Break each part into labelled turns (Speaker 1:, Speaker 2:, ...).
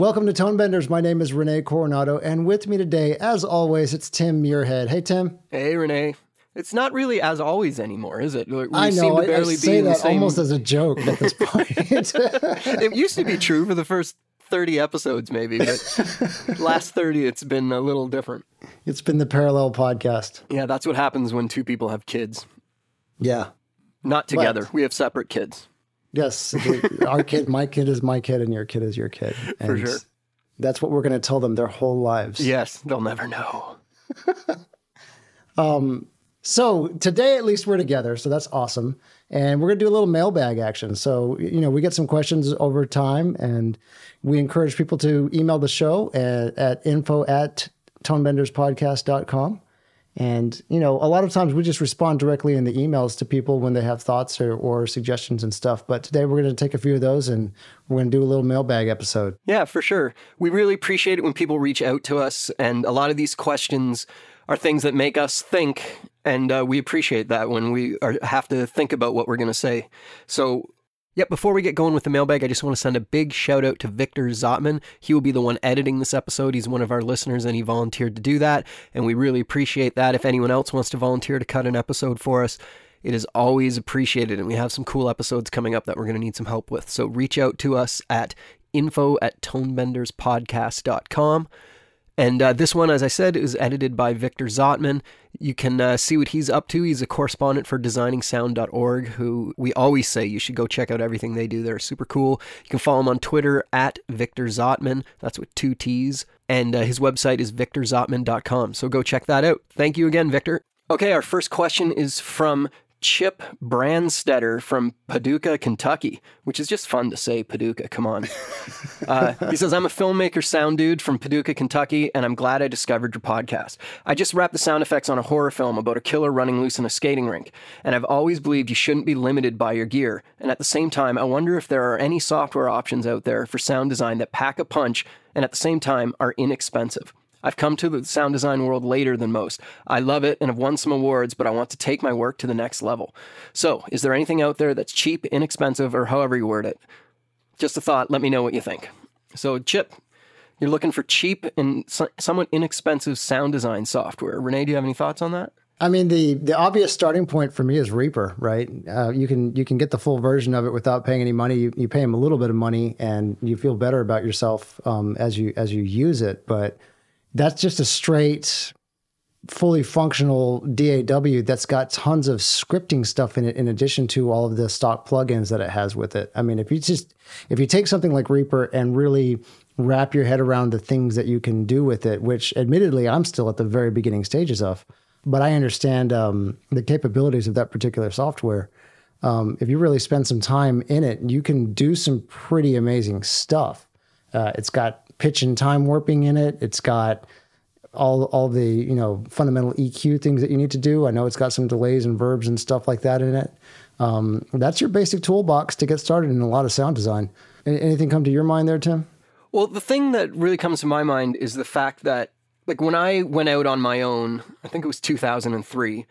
Speaker 1: Welcome to Tone Benders. My name is Renee Coronado, and with me today, as always, it's Tim Muirhead. Hey, Tim.
Speaker 2: Hey, Renee. It's not really as always anymore, is it? We
Speaker 1: I know. I, I say that
Speaker 2: same.
Speaker 1: almost as a joke at this point.
Speaker 2: it used to be true for the first 30 episodes, maybe, but last 30, it's been a little different.
Speaker 1: it's been the parallel podcast.
Speaker 2: Yeah, that's what happens when two people have kids.
Speaker 1: Yeah.
Speaker 2: Not together. We have separate kids.
Speaker 1: Yes. Our kid, my kid is my kid, and your kid is your kid.
Speaker 2: For
Speaker 1: And
Speaker 2: sure.
Speaker 1: That's what we're going to tell them their whole lives.
Speaker 2: Yes, they'll never know.
Speaker 1: Um, so today, at least, we're together. So that's awesome. And we're going to do a little mailbag action. So, you know, we get some questions over time, and we encourage people to email the show at, at info at tonebenderspodcast.com. And, you know, a lot of times we just respond directly in the emails to people when they have thoughts or, or suggestions and stuff. But today we're going to take a few of those and we're going to do a little mailbag episode.
Speaker 2: Yeah, for sure. We really appreciate it when people reach out to us, and a lot of these questions are things that make us think, and uh, we appreciate that when we are, have to think about what we're going to say. So, yeah, before we get going with the mailbag, I just want to send a big shout out to Victor Zotman. He will be the one editing this episode. He's one of our listeners, and he volunteered to do that, and we really appreciate that. If anyone else wants to volunteer to cut an episode for us, it is always appreciated, and we have some cool episodes coming up that we're going to need some help with. So reach out to us at info at tonebenderspodcast.com. And uh, this one, as I said, is edited by Victor Zotman. You can uh, see what he's up to. He's a correspondent for designingsound.org, who we always say you should go check out everything they do. They're super cool. You can follow him on Twitter at Victor Zotman. That's with two T's. And uh, his website is victorzotman.com. So go check that out. Thank you again, Victor. Okay, our first question is from Chip Brandstetter from Paducah, Kentucky, which is just fun to say, Paducah. Come on. Uh, he says, I'm a filmmaker sound dude from Paducah, Kentucky, and I'm glad I discovered your podcast. I just wrapped the sound effects on a horror film about a killer running loose in a skating rink, and I've always believed you shouldn't be limited by your gear. And at the same time, I wonder if there are any software options out there for sound design that pack a punch and at the same time are inexpensive. I've come to the sound design world later than most. I love it and have won some awards, but I want to take my work to the next level. So, is there anything out there that's cheap, inexpensive, or however you word it? Just a thought, let me know what you think. So, Chip, you're looking for cheap and so- somewhat inexpensive sound design software. Renee, do you have any thoughts on that?
Speaker 1: I mean, the the obvious starting point for me is Reaper, right? Uh, you can you can get the full version of it without paying any money. You, you pay them a little bit of money, and you feel better about yourself um, as you as you use it. But that's just a straight, fully functional DAW that's got tons of scripting stuff in it, in addition to all of the stock plugins that it has with it. I mean, if you just if you take something like Reaper and really wrap your head around the things that you can do with it, which admittedly I'm still at the very beginning stages of, but I understand um, the capabilities of that particular software. Um, if you really spend some time in it, you can do some pretty amazing stuff. Uh, it's got pitch and time warping in it. It's got all all the you know fundamental EQ things that you need to do. I know it's got some delays and verbs and stuff like that in it. Um, that's your basic toolbox to get started in a lot of sound design. Anything come to your mind there, Tim?
Speaker 2: Well, the thing that really comes to my mind is the fact that, like, when I went out on my own, I think it was 2003,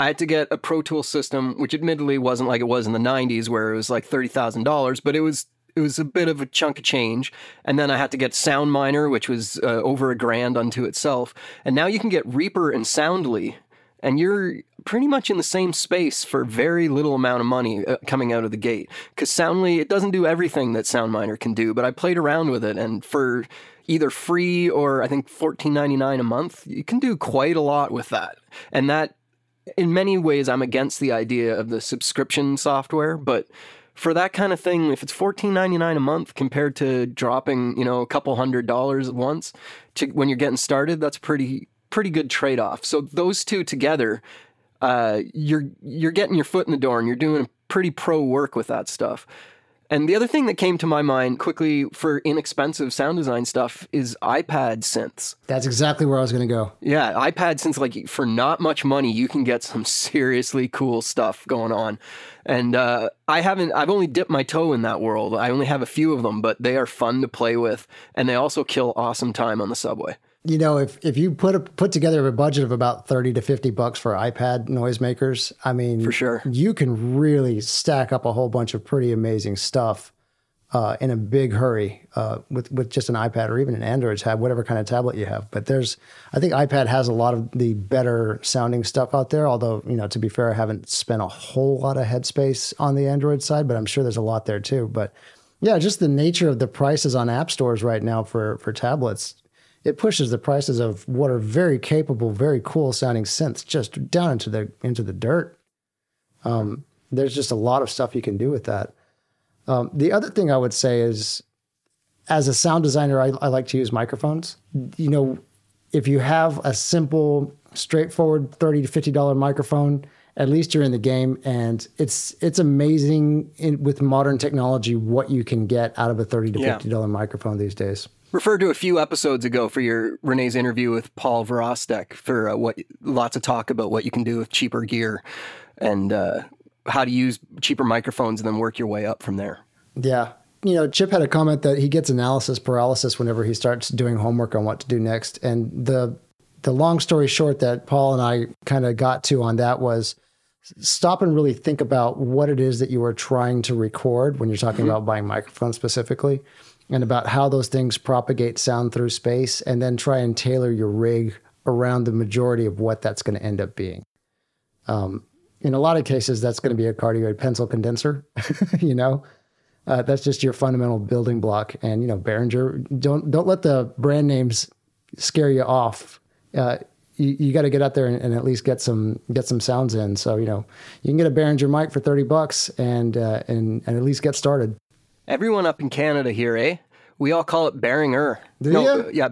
Speaker 2: I had to get a Pro Tool system, which admittedly wasn't like it was in the 90s where it was like $30,000, but it was. It was a bit of a chunk of change. And then I had to get SoundMiner, which was uh, over a grand unto itself. And now you can get Reaper and Soundly, and you're pretty much in the same space for very little amount of money uh, coming out of the gate. Because Soundly, it doesn't do everything that SoundMiner can do, but I played around with it, and for either free or I think $14.99 a month, you can do quite a lot with that. And that, in many ways, I'm against the idea of the subscription software, but for that kind of thing, if it's $14.99 a month compared to dropping, you know, a couple hundred dollars once to, when you're getting started, that's pretty pretty good trade off. So those two together, uh, you're you're getting your foot in the door and you're doing pretty pro work with that stuff. And the other thing that came to my mind quickly for inexpensive sound design stuff is iPad synths.
Speaker 1: That's exactly where I was going to go.
Speaker 2: Yeah, iPad synths like for not much money, you can get some seriously cool stuff going on. And uh, I haven't, I've only dipped my toe in that world. I only have a few of them, but they are fun to play with, and they also kill awesome time on the subway.
Speaker 1: You know, if if you put a, put together a budget of about thirty to fifty bucks for iPad noisemakers, I mean,
Speaker 2: For sure.
Speaker 1: you can really stack up a whole bunch of pretty amazing stuff uh, in a big hurry uh, with with just an iPad or even an Android tab, whatever kind of tablet you have. But there's, I think iPad has a lot of the better sounding stuff out there. Although you know, to be fair, I haven't spent a whole lot of headspace on the Android side, but I'm sure there's a lot there too. But yeah, just the nature of the prices on app stores right now for for tablets. It pushes the prices of what are very capable, very cool sounding synths just down into the into the dirt. Um, there's just a lot of stuff you can do with that. Um, the other thing I would say is, as a sound designer, I, I like to use microphones. You know, if you have a simple, straightforward thirty to fifty dollar microphone, at least you're in the game. And it's it's amazing in, with modern technology what you can get out of a thirty to fifty dollar microphone these days.
Speaker 2: Refer to a few episodes ago for your Renee's interview with Paul Virostek for uh, what lots of talk about what you can do with cheaper gear and uh, how to use cheaper microphones and then work your way up from there.
Speaker 1: Yeah. You know, Chip had a comment that he gets analysis paralysis whenever he starts doing homework on what to do next. And the the long story short that Paul and I kind of got to on that was stop and really think about what it is that you are trying to record when you're talking about buying microphones specifically and about how those things propagate sound through space and then try and tailor your rig around the majority of what that's going to end up being. Um, in a lot of cases, that's going to be a cardioid pencil condenser, you know, uh, that's just your fundamental building block. And you know, Behringer, don't don't let the brand names scare you off. Uh, you, you got to get out there and, and at least get some get some sounds in. So you know, you can get a Behringer mic for thirty bucks and uh, and and at least get started.
Speaker 2: Everyone up in Canada here, eh? We all call it Behringer.
Speaker 1: Do
Speaker 2: no,
Speaker 1: ya?
Speaker 2: uh, yeah,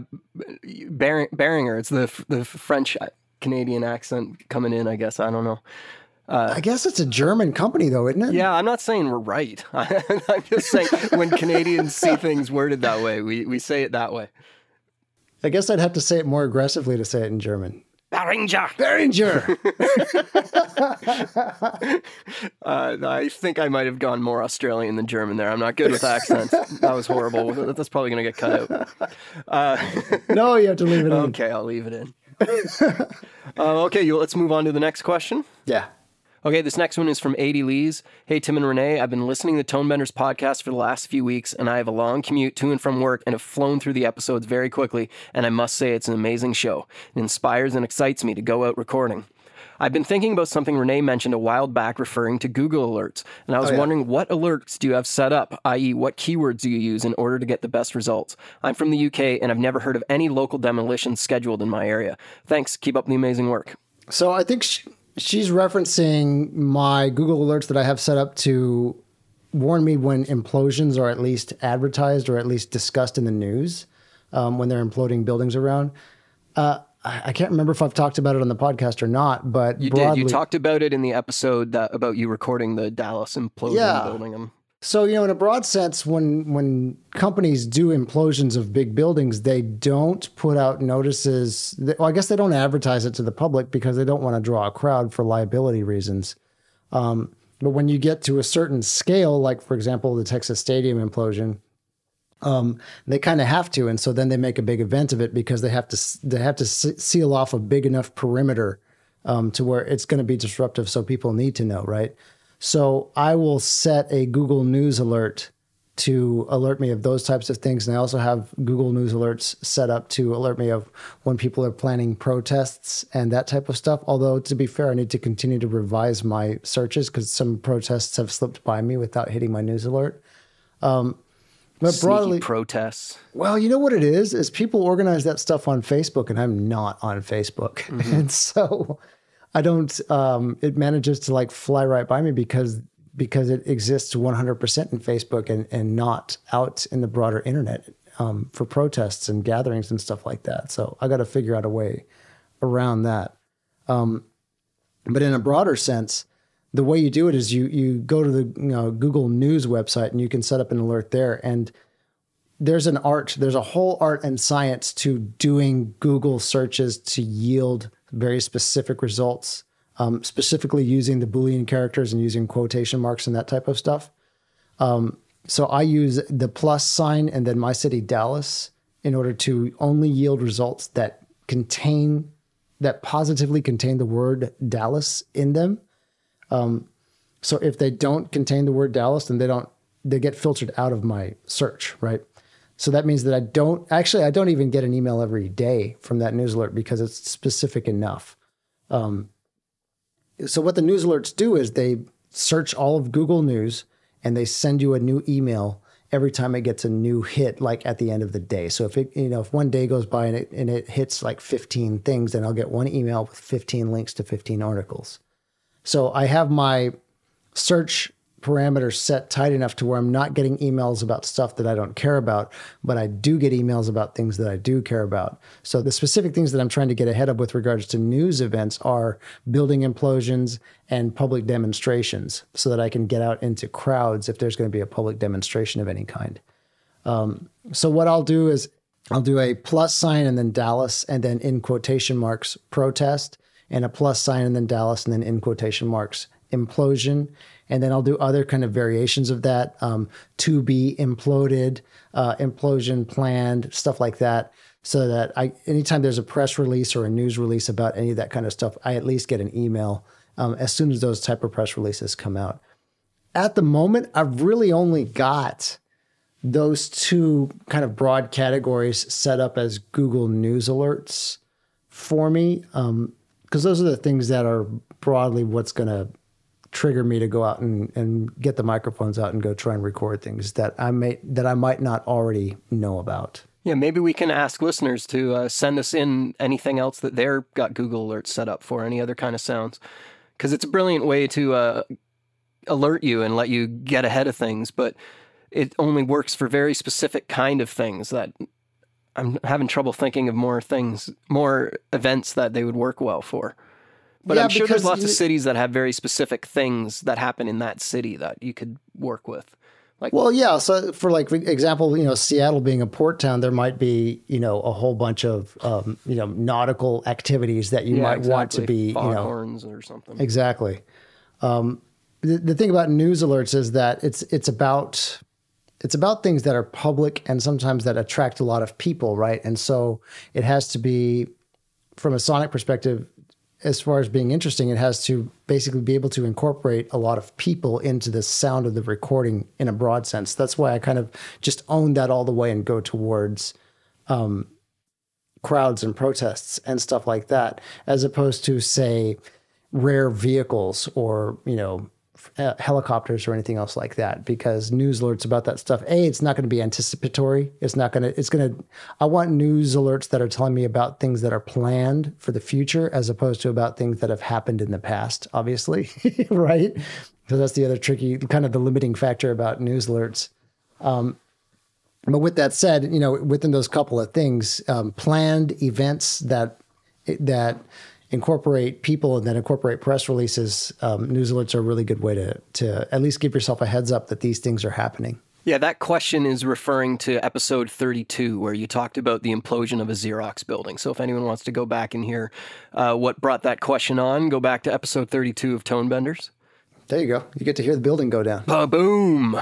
Speaker 2: Bering, Behringer. It's the the French Canadian accent coming in. I guess I don't know.
Speaker 1: I guess it's a German company though, isn't it?
Speaker 2: Yeah, I'm not saying we're right. I'm just saying when Canadians see things worded that way, we, we say it that way.
Speaker 1: I guess I'd have to say it more aggressively to say it in German.
Speaker 2: Behringer.
Speaker 1: Behringer.
Speaker 2: Uh, I think I might have gone more Australian than German there. I'm not good with accents. that was horrible. That's probably going to get cut out. Uh,
Speaker 1: no, you have to leave it in.
Speaker 2: okay, I'll leave it in. uh, okay, you, let's move on to the next question.
Speaker 1: Yeah.
Speaker 2: Okay, this next one is from 80 Lees. Hey, Tim and Renee, I've been listening to Tonebenders podcast for the last few weeks, and I have a long commute to and from work and have flown through the episodes very quickly, and I must say it's an amazing show. It inspires and excites me to go out recording. I've been thinking about something Renee mentioned a while back referring to Google Alerts, and I was oh,
Speaker 1: yeah.
Speaker 2: wondering what alerts do you have set up, i.e., what keywords do you use in order to get the best results? I'm from the UK, and I've never heard of any local demolitions scheduled in my area. Thanks, keep up the amazing work.
Speaker 1: So I think sh she's referencing my Google alerts that I have set up to warn me when implosions are at least advertised or at least discussed in the news um, when they're imploding buildings around. Uh, I can't remember if I've talked about it on the podcast or not, but
Speaker 2: You
Speaker 1: broadly,
Speaker 2: did. You talked about it in the episode that about you recording the Dallas implosion
Speaker 1: Yeah.
Speaker 2: building them.
Speaker 1: So you know, in a broad sense, when when companies do implosions of big buildings, they don't put out notices. That, well, I guess they don't advertise it to the public because they don't want to draw a crowd for liability reasons. Um, but when you get to a certain scale, like for example, the Texas Stadium implosion, um, they kind of have to, and so then they make a big event of it because they have to they have to seal off a big enough perimeter um, to where it's going to be disruptive, so people need to know, right? So I will set a Google News alert to alert me of those types of things, and I also have Google News alerts set up to alert me of when people are planning protests and that type of stuff. Although to be fair, I need to continue to revise my searches because some protests have slipped by me without hitting my news alert. Um, but
Speaker 2: Sneaky
Speaker 1: broadly,
Speaker 2: protests.
Speaker 1: well, you know what it is? Is people organize that stuff on Facebook, and I'm not on Facebook, and so I don't. Um, it manages to like fly right by me because because it exists 100% in Facebook and and not out in the broader internet um, for protests and gatherings and stuff like that. So I got to figure out a way around that. Um, but in a broader sense, the way you do it is you you go to the you know, Google News website and you can set up an alert there and there's an art, there's a whole art and science to doing Google searches to yield very specific results, um, specifically using the Boolean characters and using quotation marks and that type of stuff. Um, so I use the plus sign and then my city, Dallas, in order to only yield results that contain that positively contain the word Dallas in them. Um, so if they don't contain the word Dallas, then they don't they get filtered out of my search, right? So that means that I don't actually I don't even get an email every day from that news alert because it's specific enough. Um, so what the news alerts do is they search all of Google News and they send you a new email every time it gets a new hit like at the end of the day. So if it you know if one day goes by and it and it hits like 15 things then I'll get one email with 15 links to 15 articles. So I have my search parameters set tight enough to where I'm not getting emails about stuff that I don't care about, but I do get emails about things that I do care about. So the specific things that I'm trying to get ahead of with regards to news events are building implosions and public demonstrations so that I can get out into crowds if there's going to be a public demonstration of any kind. Um, so what I'll do is I'll do a plus sign and then Dallas and then in quotation marks protest and a plus sign and then Dallas and then in quotation marks implosion and then I'll do other kind of variations of that um, to be imploded, uh, implosion planned, stuff like that. So that I, anytime there's a press release or a news release about any of that kind of stuff, I at least get an email um, as soon as those type of press releases come out. At the moment, I've really only got those two kind of broad categories set up as Google News alerts for me, because um, those are the things that are broadly what's going to trigger me to go out and, and get the microphones out and go try and record things that I may that I might not already know about.
Speaker 2: Yeah, maybe we can ask listeners to uh, send us in anything else that they're got Google Alerts set up for, any other kind of sounds, because it's a brilliant way to uh, alert you and let you get ahead of things. But it only works for very specific kind of things that I'm having trouble thinking of more things, more events that they would work well for. But yeah, I'm sure there's lots of cities that have very specific things that happen in that city that you could work with.
Speaker 1: Like, well, yeah. So, for like example, you know, Seattle being a port town, there might be you know a whole bunch of um, you know nautical activities that you yeah, might exactly. want to be
Speaker 2: Fog
Speaker 1: you know
Speaker 2: horns or something.
Speaker 1: Exactly. Um, the, the thing about news alerts is that it's it's about it's about things that are public and sometimes that attract a lot of people, right? And so it has to be, from a sonic perspective, as far as being interesting, it has to basically be able to incorporate a lot of people into the sound of the recording in a broad sense. That's why I kind of just own that all the way and go towards um, crowds and protests and stuff like that, as opposed to say rare vehicles or you know uh, helicopters or anything else like that because news alerts about that stuff a it's not going to be anticipatory. It's not going to it's going to i want news alerts that are telling me about things that are planned for the future as opposed to about things that have happened in the past obviously right? So that's the other tricky kind of the limiting factor about news alerts. Um, but with that said you know within those couple of things um, planned events that that incorporate people and then incorporate press releases, um, news alerts are a really good way to to at least give yourself a heads up that these things are happening.
Speaker 2: Yeah, that question is referring to episode 32, where you talked about the implosion of a Xerox building. So if anyone wants to go back and hear uh, what brought that question on, go back to episode 32 of Tonebenders.
Speaker 1: There you go. You get to hear the building go down.
Speaker 2: Ba boom.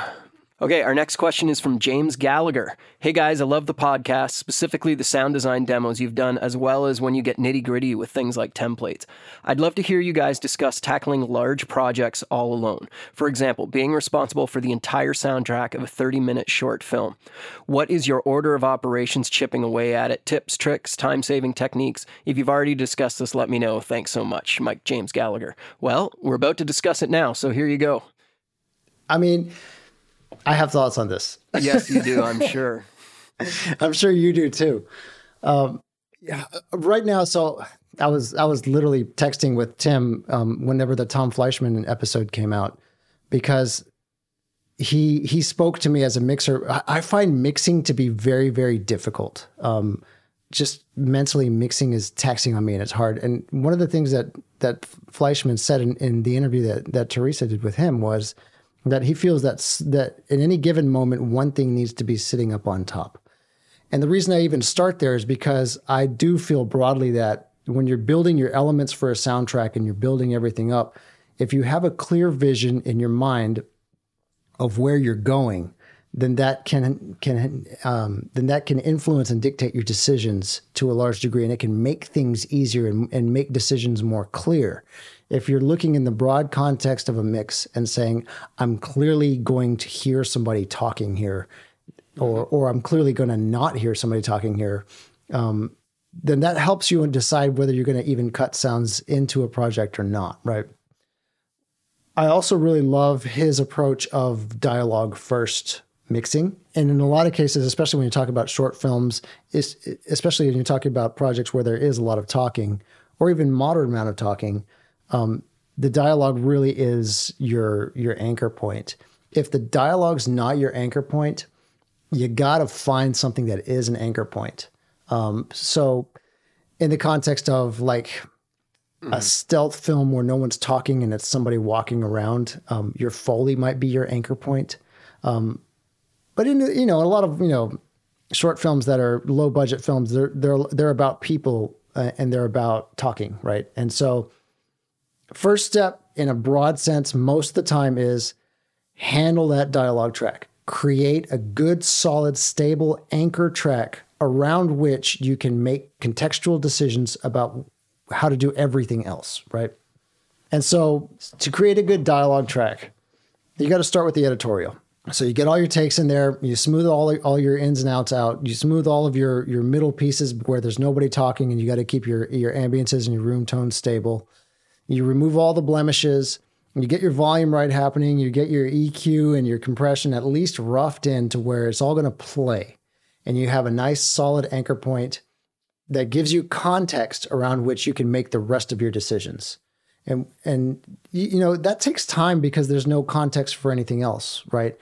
Speaker 2: Okay, our next question is from James Gallagher. Hey guys, I love the podcast, specifically the sound design demos you've done, as well as when you get nitty gritty with things like templates. I'd love to hear you guys discuss tackling large projects all alone. For example, being responsible for the entire soundtrack of a 30 minute short film. What is your order of operations chipping away at it? Tips, tricks, time saving techniques? If you've already discussed this, let me know. Thanks so much, Mike James Gallagher. Well, we're about to discuss it now, so here you go.
Speaker 1: I mean, I have thoughts on this.
Speaker 2: Yes, you do. I'm sure.
Speaker 1: I'm sure you do too. Um, yeah, right now, so I was I was literally texting with Tim um, whenever the Tom Fleischman episode came out because he he spoke to me as a mixer. I find mixing to be very very difficult. Um, just mentally mixing is taxing on me and it's hard. And one of the things that that Fleischman said in, in the interview that that Teresa did with him was that he feels that that in any given moment one thing needs to be sitting up on top. And the reason I even start there is because I do feel broadly that when you're building your elements for a soundtrack and you're building everything up, if you have a clear vision in your mind of where you're going, then that can can um, then that can influence and dictate your decisions to a large degree, and it can make things easier and, and make decisions more clear. If you're looking in the broad context of a mix and saying, "I'm clearly going to hear somebody talking here," or or I'm clearly going to not hear somebody talking here, um, then that helps you decide whether you're going to even cut sounds into a project or not, right? I also really love his approach of dialogue first mixing. And in a lot of cases, especially when you talk about short films, especially when you're talking about projects where there is a lot of talking or even moderate amount of talking, um, the dialogue really is your your anchor point. If the dialogue's not your anchor point, you got to find something that is an anchor point. Um, so, in the context of like mm-hmm. a stealth film where no one's talking and it's somebody walking around, um, your foley might be your anchor point. Um, but in you know a lot of you know short films that are low budget films, they're they're they're about people uh, and they're about talking, right? And so, first step in a broad sense, most of the time is handle that dialogue track. Create a good, solid, stable anchor track around which you can make contextual decisions about how to do everything else, right? And so, to create a good dialogue track, you got to start with the editorial. So you get all your takes in there, you smooth all all your ins and outs out, you smooth all of your your middle pieces where there's nobody talking and you got to keep your your ambiances and your room tone stable. You remove all the blemishes, you get your volume right happening, you get your EQ and your compression at least roughed in to where it's all going to play. And you have a nice solid anchor point that gives you context around which you can make the rest of your decisions and and you know that takes time because there's no context for anything else right?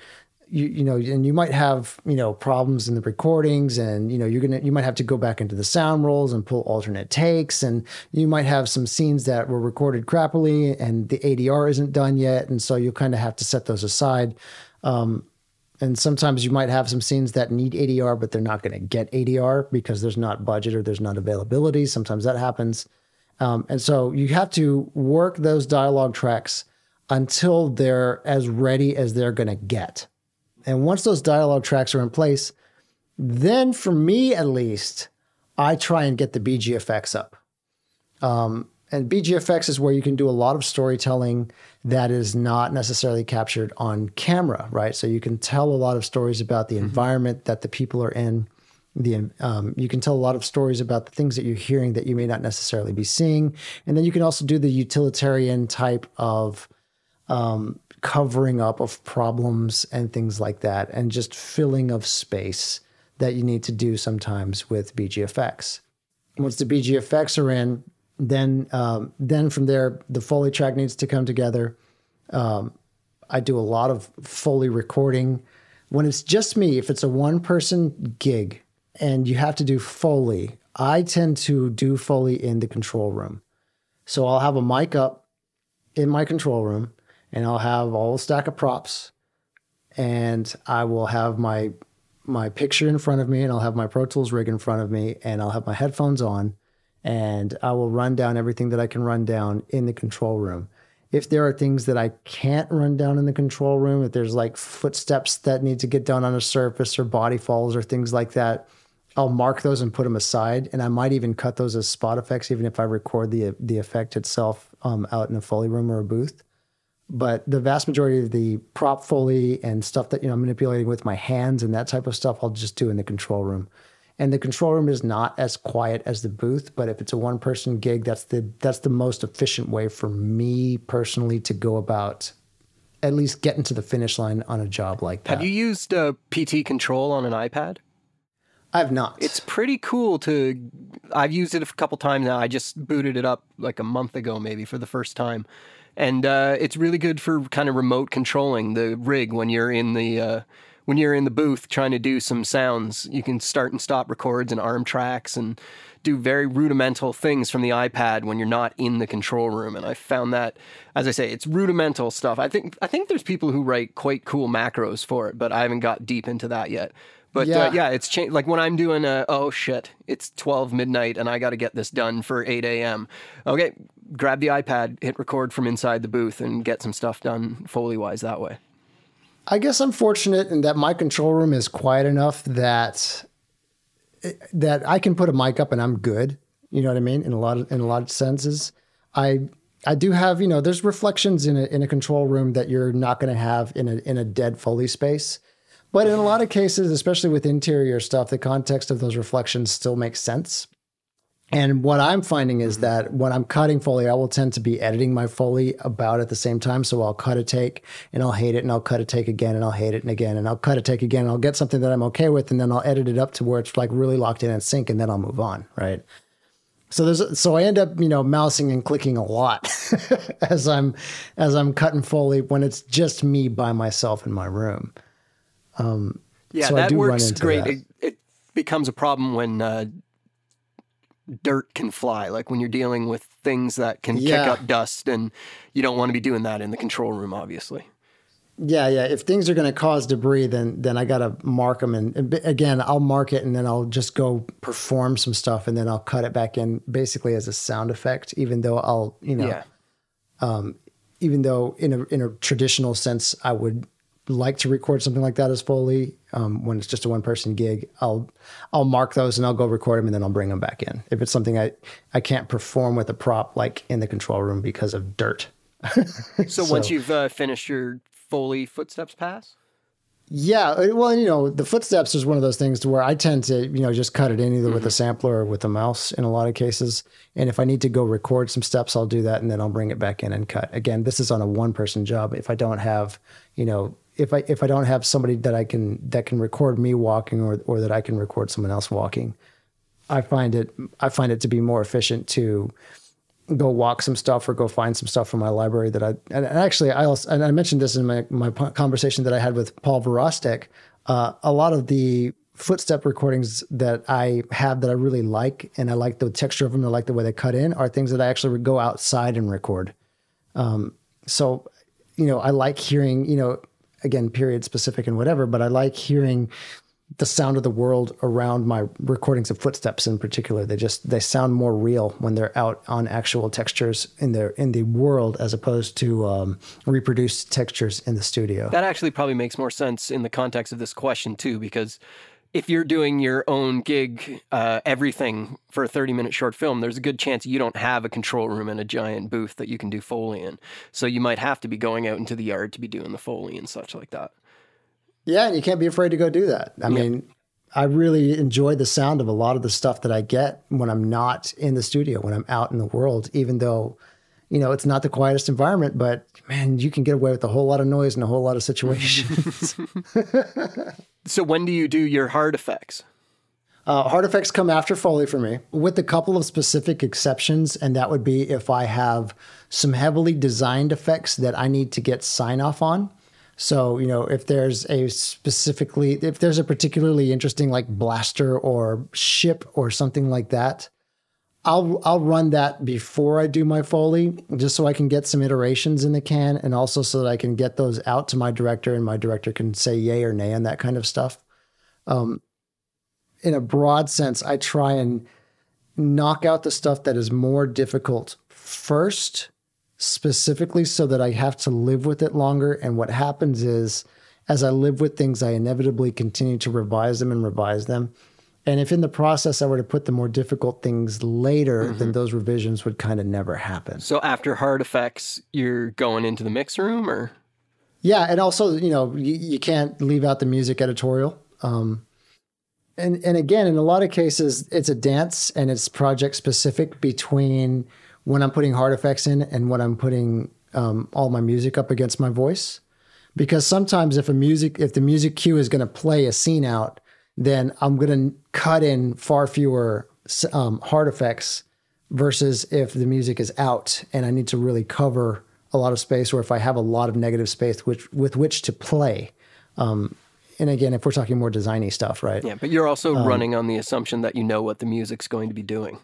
Speaker 1: You you know and you might have you know problems in the recordings and you know you're gonna you might have to go back into the sound rolls and pull alternate takes. And you might have some scenes that were recorded crappily and the adr isn't done yet. And so you kind of have to set those aside. Um, and sometimes you might have some scenes that need adr but they're not going to get adr because there's not budget or there's not availability. Sometimes that happens um, and so you have to work those dialogue tracks until they're as ready as they're going to get. And once those dialogue tracks are in place, then for me at least, I try and get the BGFX up. Um, and BGFX is where you can do a lot of storytelling that is not necessarily captured on camera, right? So you can tell a lot of stories about the mm-hmm. environment that the people are in the um, you can tell a lot of stories about the things that you're hearing that you may not necessarily be seeing. And then you can also do the utilitarian type of um, covering up of problems and things like that and just filling of space that you need to do sometimes with bgfx once the bgfx are in then um, then from there the foley track needs to come together. Um, i do a lot of foley recording. When it's just me if it's a one person gig and you have to do Foley. I tend to do Foley in the control room. So I'll have a mic up in my control room and I'll have all a stack of props and I will have my my picture in front of me and I'll have my Pro Tools rig in front of me and I'll have my headphones on and I will run down everything that I can run down in the control room. If there are things that I can't run down in the control room, if there's like footsteps that need to get done on a surface or body falls or things like that, I'll mark those and put them aside, and I might even cut those as spot effects, even if I record the the effect itself um, out in a foley room or a booth. But the vast majority of the prop foley and stuff that you know I'm manipulating with my hands and that type of stuff, I'll just do in the control room. And the control room is not as quiet as the booth, but if it's a one person gig, that's the that's the most efficient way for me personally to go about at least getting to the finish line on a job like that.
Speaker 2: Have you used uh, PT Control on an iPad?
Speaker 1: I've not.
Speaker 2: It's pretty cool to. I've used it a couple times now. I just booted it up like a month ago, maybe for the first time, and uh, it's really good for kind of remote controlling the rig when you're in the uh, when you're in the booth trying to do some sounds. You can start and stop records and arm tracks and do very rudimental things from the iPad when you're not in the control room. And I found that, as I say, it's rudimental stuff. I think I think there's people who write quite cool macros for it, but I haven't got deep into that yet. But yeah, uh, yeah it's changed. Like when I'm doing a, oh shit, it's 12 midnight and I got to get this done for 8 a.m. Okay, grab the iPad, hit record from inside the booth, and get some stuff done Foley wise that way.
Speaker 1: I guess I'm fortunate in that my control room is quiet enough that that I can put a mic up and I'm good. You know what I mean? In a lot of in a lot of senses, I I do have you know there's reflections in a in a control room that you're not going to have in a in a dead Foley space. But in a lot of cases, especially with interior stuff, the context of those reflections still makes sense. And what I'm finding is mm-hmm. that when I'm cutting Foley, I will tend to be editing my Foley about at the same time. So I'll cut a take and I'll hate it and I'll cut a take again and I'll hate it and again and I'll cut a take again and I'll get something that I'm okay with and then I'll edit it up to where it's like really locked in and sync and then I'll move on. Right. So there's so I end up, you know, mousing and clicking a lot as I'm as I'm cutting Foley when it's just me by myself in my room.
Speaker 2: Um, yeah, so that works great. That. It, it, becomes a problem when uh, dirt can fly, like when you're dealing with things that can yeah. kick up dust, and you don't want to be doing that in the control room, obviously.
Speaker 1: Yeah, yeah. If things are going to cause debris, then then I got to mark them, and, and, again, I'll mark it, and then I'll just go perform some stuff, and then I'll cut it back in, basically as a sound effect. Even though I'll, you know, yeah. um, even though in a in a traditional sense, I would like to record something like that as Foley um, when it's just a one person gig. I'll I'll mark those and I'll go record them and then I'll bring them back in. If it's something I I can't perform with a prop like in the control room because of dirt.
Speaker 2: so, so, once you've uh, finished your Foley footsteps pass.
Speaker 1: Yeah, uh, well, you know, the footsteps is one of those things to where I tend to, you know, just cut it in either mm-hmm. with a mm-hmm. sampler or with a mouse in a lot of cases. And if I need to go record some steps, I'll do that and then I'll bring it back in and cut. Again, this is on a one person job. If I don't have, you know, if I if I don't have somebody that I can that can record me walking or or that I can record someone else walking, I find it I find it to be more efficient to go walk some stuff or go find some stuff from my library that I and actually I also and I mentioned this in my my conversation that I had with Paul Virostek. Uh, a lot of the footstep recordings that I have that I really like and I like the texture of them, I like the way they cut in, are things that I actually would go outside and record. Um, so, you know, I like hearing, you know, again, period specific and whatever, but I like hearing the sound of the world around my recordings of footsteps in particular. They just they sound more real when they're out on actual textures in their in the world as opposed to um, reproduced textures in the studio.
Speaker 2: That actually probably makes more sense in the context of this question too, because if you're doing your own gig, uh, everything for a 30 minute short film, there's a good chance you don't have a control room and a giant booth that you can do Foley in. So you might have to be going out into the yard to be doing the Foley and such like that.
Speaker 1: Yeah, and you can't be afraid to go do that. I mean, I really enjoy the sound of a lot of the stuff that I get when I'm not in the studio, when I'm out in the world, even though, you know, it's not the quietest environment, but man, you can get away with a whole lot of noise in a whole lot of situations.
Speaker 2: So when do you do your hard effects?
Speaker 1: Uh, hard effects come after Foley for me, with a couple of specific exceptions, and that would be if I have some heavily designed effects that I need to get sign off on. So, you know, if there's a specifically, if there's a particularly interesting like blaster or ship or something like that, I'll I'll run that before I do my foley, just so I can get some iterations in the can, and also so that I can get those out to my director, and my director can say yay or nay on that kind of stuff. Um, in a broad sense, I try and knock out the stuff that is more difficult first, specifically so that I have to live with it longer. And what happens is, as I live with things, I inevitably continue to revise them and revise them and if in the process I were to put the more difficult things later, mm-hmm. then those revisions would kind of never happen.
Speaker 2: So after hard effects, you're going into the mix room or?
Speaker 1: Yeah. And also, you know, you, you can't leave out the music editorial. Um, and, and again, in a lot of cases, it's a dance and it's project specific between when I'm putting hard effects in and when I'm putting um, all my music up against my voice. Because sometimes if a music, if the music cue is going to play a scene out, then I'm going to cut in far fewer um, hard effects versus if the music is out and I need to really cover a lot of space, or if I have a lot of negative space which, with which to play. Um, and again, if we're talking more designy stuff, right?
Speaker 2: Yeah, but you're also um, running on the assumption that you know what the music's going to be doing.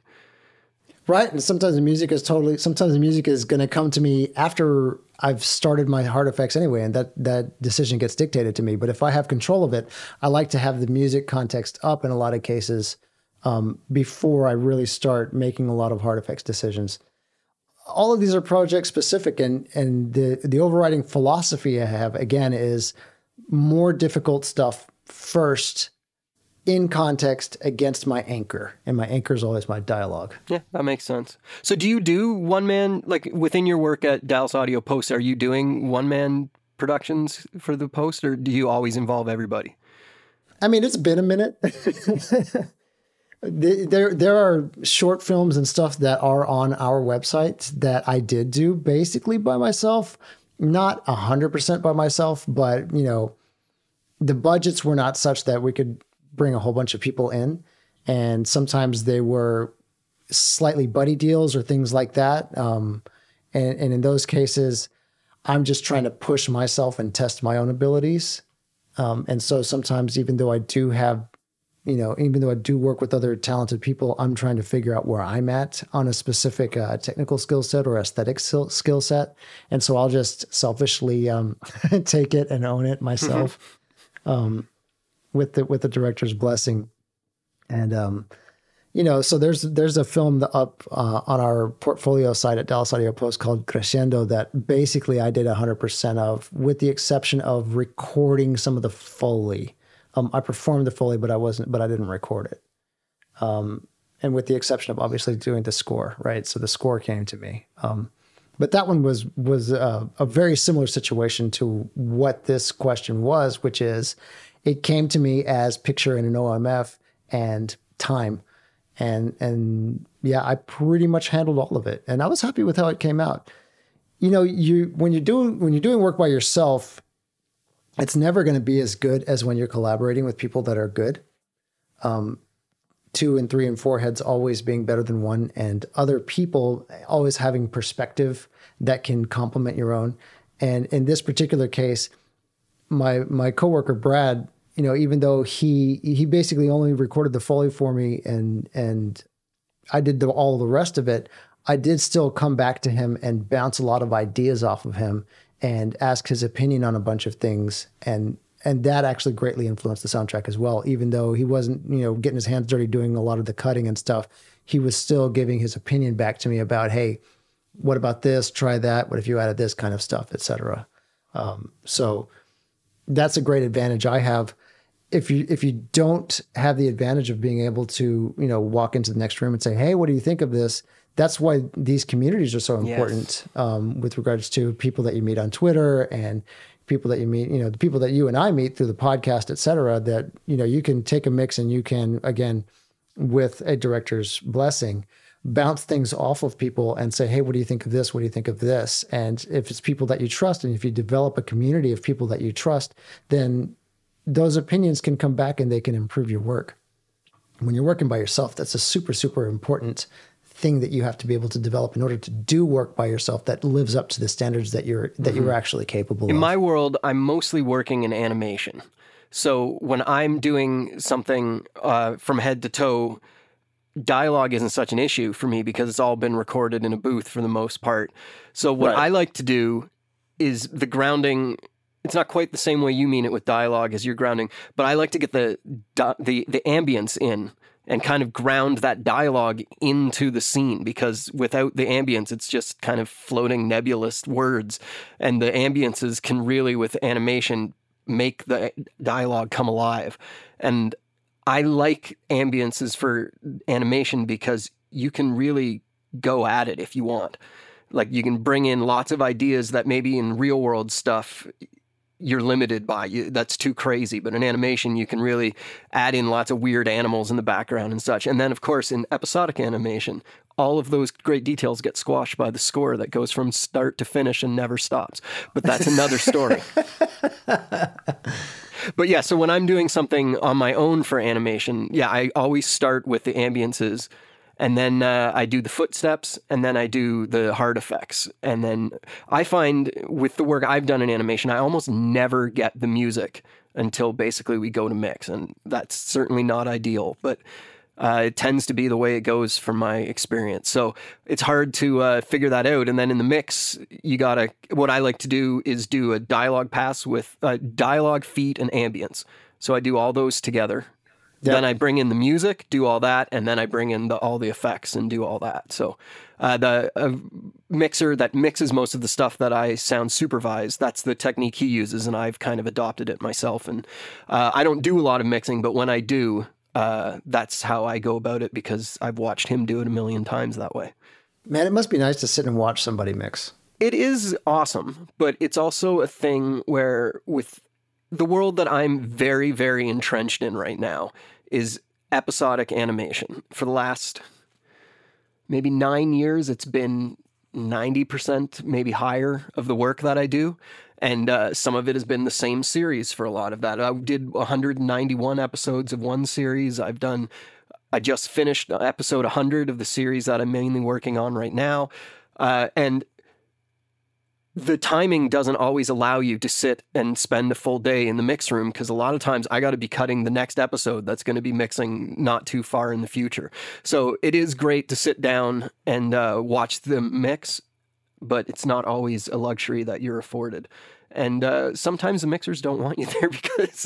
Speaker 1: Right. And sometimes the music is totally, sometimes the music is going to come to me after I've started my hard effects anyway, and that, that decision gets dictated to me. But if I have control of it, I like to have the music context up in a lot of cases um, before I really start making a lot of hard effects decisions. All of these are project specific, and, and the, the overriding philosophy I have, again, is more difficult stuff first in context against my anchor. And my anchor is always my dialogue.
Speaker 2: Yeah, that makes sense. So do you do one man, like within your work at Dallas Audio Post, are you doing one man productions for the post or do you always involve everybody?
Speaker 1: I mean, it's been a minute. there, there are short films and stuff that are on our website that I did do basically by myself, not a hundred percent by myself, but you know, the budgets were not such that we could bring a whole bunch of people in. And sometimes they were slightly buddy deals or things like that. Um, and, and in those cases, I'm just trying to push myself and test my own abilities. Um, and so sometimes, even though I do have, you know, even though I do work with other talented people, I'm trying to figure out where I'm at on a specific uh, technical skill set or aesthetic skill set. And so I'll just selfishly um, take it and own it myself. um, with the with the director's blessing. And um, you know, so there's there's a film up uh, on our portfolio site at Dallas Audio Post called Crescendo that basically I did 100% of, with the exception of recording some of the foley. Um, I performed the foley, but I wasn't, but I didn't record it. Um, and with the exception of obviously doing the score, right? So the score came to me. Um, but that one was was a, a very similar situation to what this question was, which is it came to me as picture in an OMF and time. And and yeah, I pretty much handled all of it. And I was happy with how it came out. You know, you when you're doing when you're doing work by yourself, it's never going to be as good as when you're collaborating with people that are good. Um, two and three and four heads always being better than one, and other people always having perspective that can complement your own. And in this particular case, my my coworker Brad you know, even though he he basically only recorded the foley for me and and I did the, all the rest of it, I did still come back to him and bounce a lot of ideas off of him and ask his opinion on a bunch of things. And and that actually greatly influenced the soundtrack as well. Even though he wasn't you know getting his hands dirty doing a lot of the cutting and stuff he was still giving his opinion back to me about hey what about this? Try that. What if you added this kind of stuff etc um, so that's a great advantage i have if you if you don't have the advantage of being able to you know walk into the next room and say hey what do you think of this that's why these communities are so important yes. um, with regards to people that you meet on twitter and people that you meet you know the people that you and i meet through the podcast et cetera that you know you can take a mix and you can again with a director's blessing bounce things off of people and say hey what do you think of this what do you think of this and if it's people that you trust and if you develop a community of people that you trust then those opinions can come back and they can improve your work. When you're working by yourself, that's a super, super important thing that you have to be able to develop in order to do work by yourself that lives up to the standards that you're that mm-hmm. you're actually capable of.
Speaker 2: in
Speaker 1: of.
Speaker 2: my world, I'm mostly working in animation. So when I'm doing something uh, from head to toe, dialogue isn't such an issue for me because it's all been recorded in a booth for the most part. So what right. I like to do is the grounding it's not quite the same way you mean it with dialogue as you're grounding, but I like to get the the the ambience in and kind of ground that dialogue into the scene because without the ambience it's just kind of floating nebulous words and the ambiences can really with animation make the dialogue come alive and I like ambiences for animation because you can really go at it if you want. Like you can bring in lots of ideas that maybe in real world stuff you're limited by. You that's too crazy. But in animation you can really add in lots of weird animals in the background and such. And then of course in episodic animation all of those great details get squashed by the score that goes from start to finish and never stops. But that's another story but yeah so when i'm doing something on my own for animation yeah i always start with the ambiances and then uh, I do the footsteps, and then I do the hard effects. And then I find with the work I've done in animation, I almost never get the music until basically we go to mix. And that's certainly not ideal, but uh, it tends to be the way it goes from my experience. So it's hard to uh, figure that out. And then in the mix, you gotta, what I like to do is do a dialogue pass with uh, dialogue, feet, and ambience. So I do all those together
Speaker 1: Yep.
Speaker 2: Then I bring in the music, do all that, and then I bring in the, all the effects and do all that. So uh, the uh, mixer that mixes most of the stuff that I sound supervise, that's the technique he uses, and I've kind of adopted it myself. And uh, I don't do a lot of mixing, but when I do, uh, that's how I go about it because I've watched him do it a million times that way.
Speaker 1: Man, it must be nice to sit and watch somebody mix.
Speaker 2: It is awesome, but it's also a thing where with the world that I'm very, very entrenched in right now is episodic animation. For the last maybe nine years, it's been 90%, maybe higher of the work that I do. And uh, some of it has been the same series for a lot of that. I did 191 episodes of one series. I've done, I just finished episode 100 of the series that I'm mainly working on right now. Uh, and the timing doesn't always allow you to sit and spend a full day in the mix room because a lot of times I got to be cutting the next episode that's going to be mixing not too far in the future. So it is great to sit down and uh, watch the mix, but it's not always a luxury that you're afforded. And uh, sometimes the mixers don't want you there because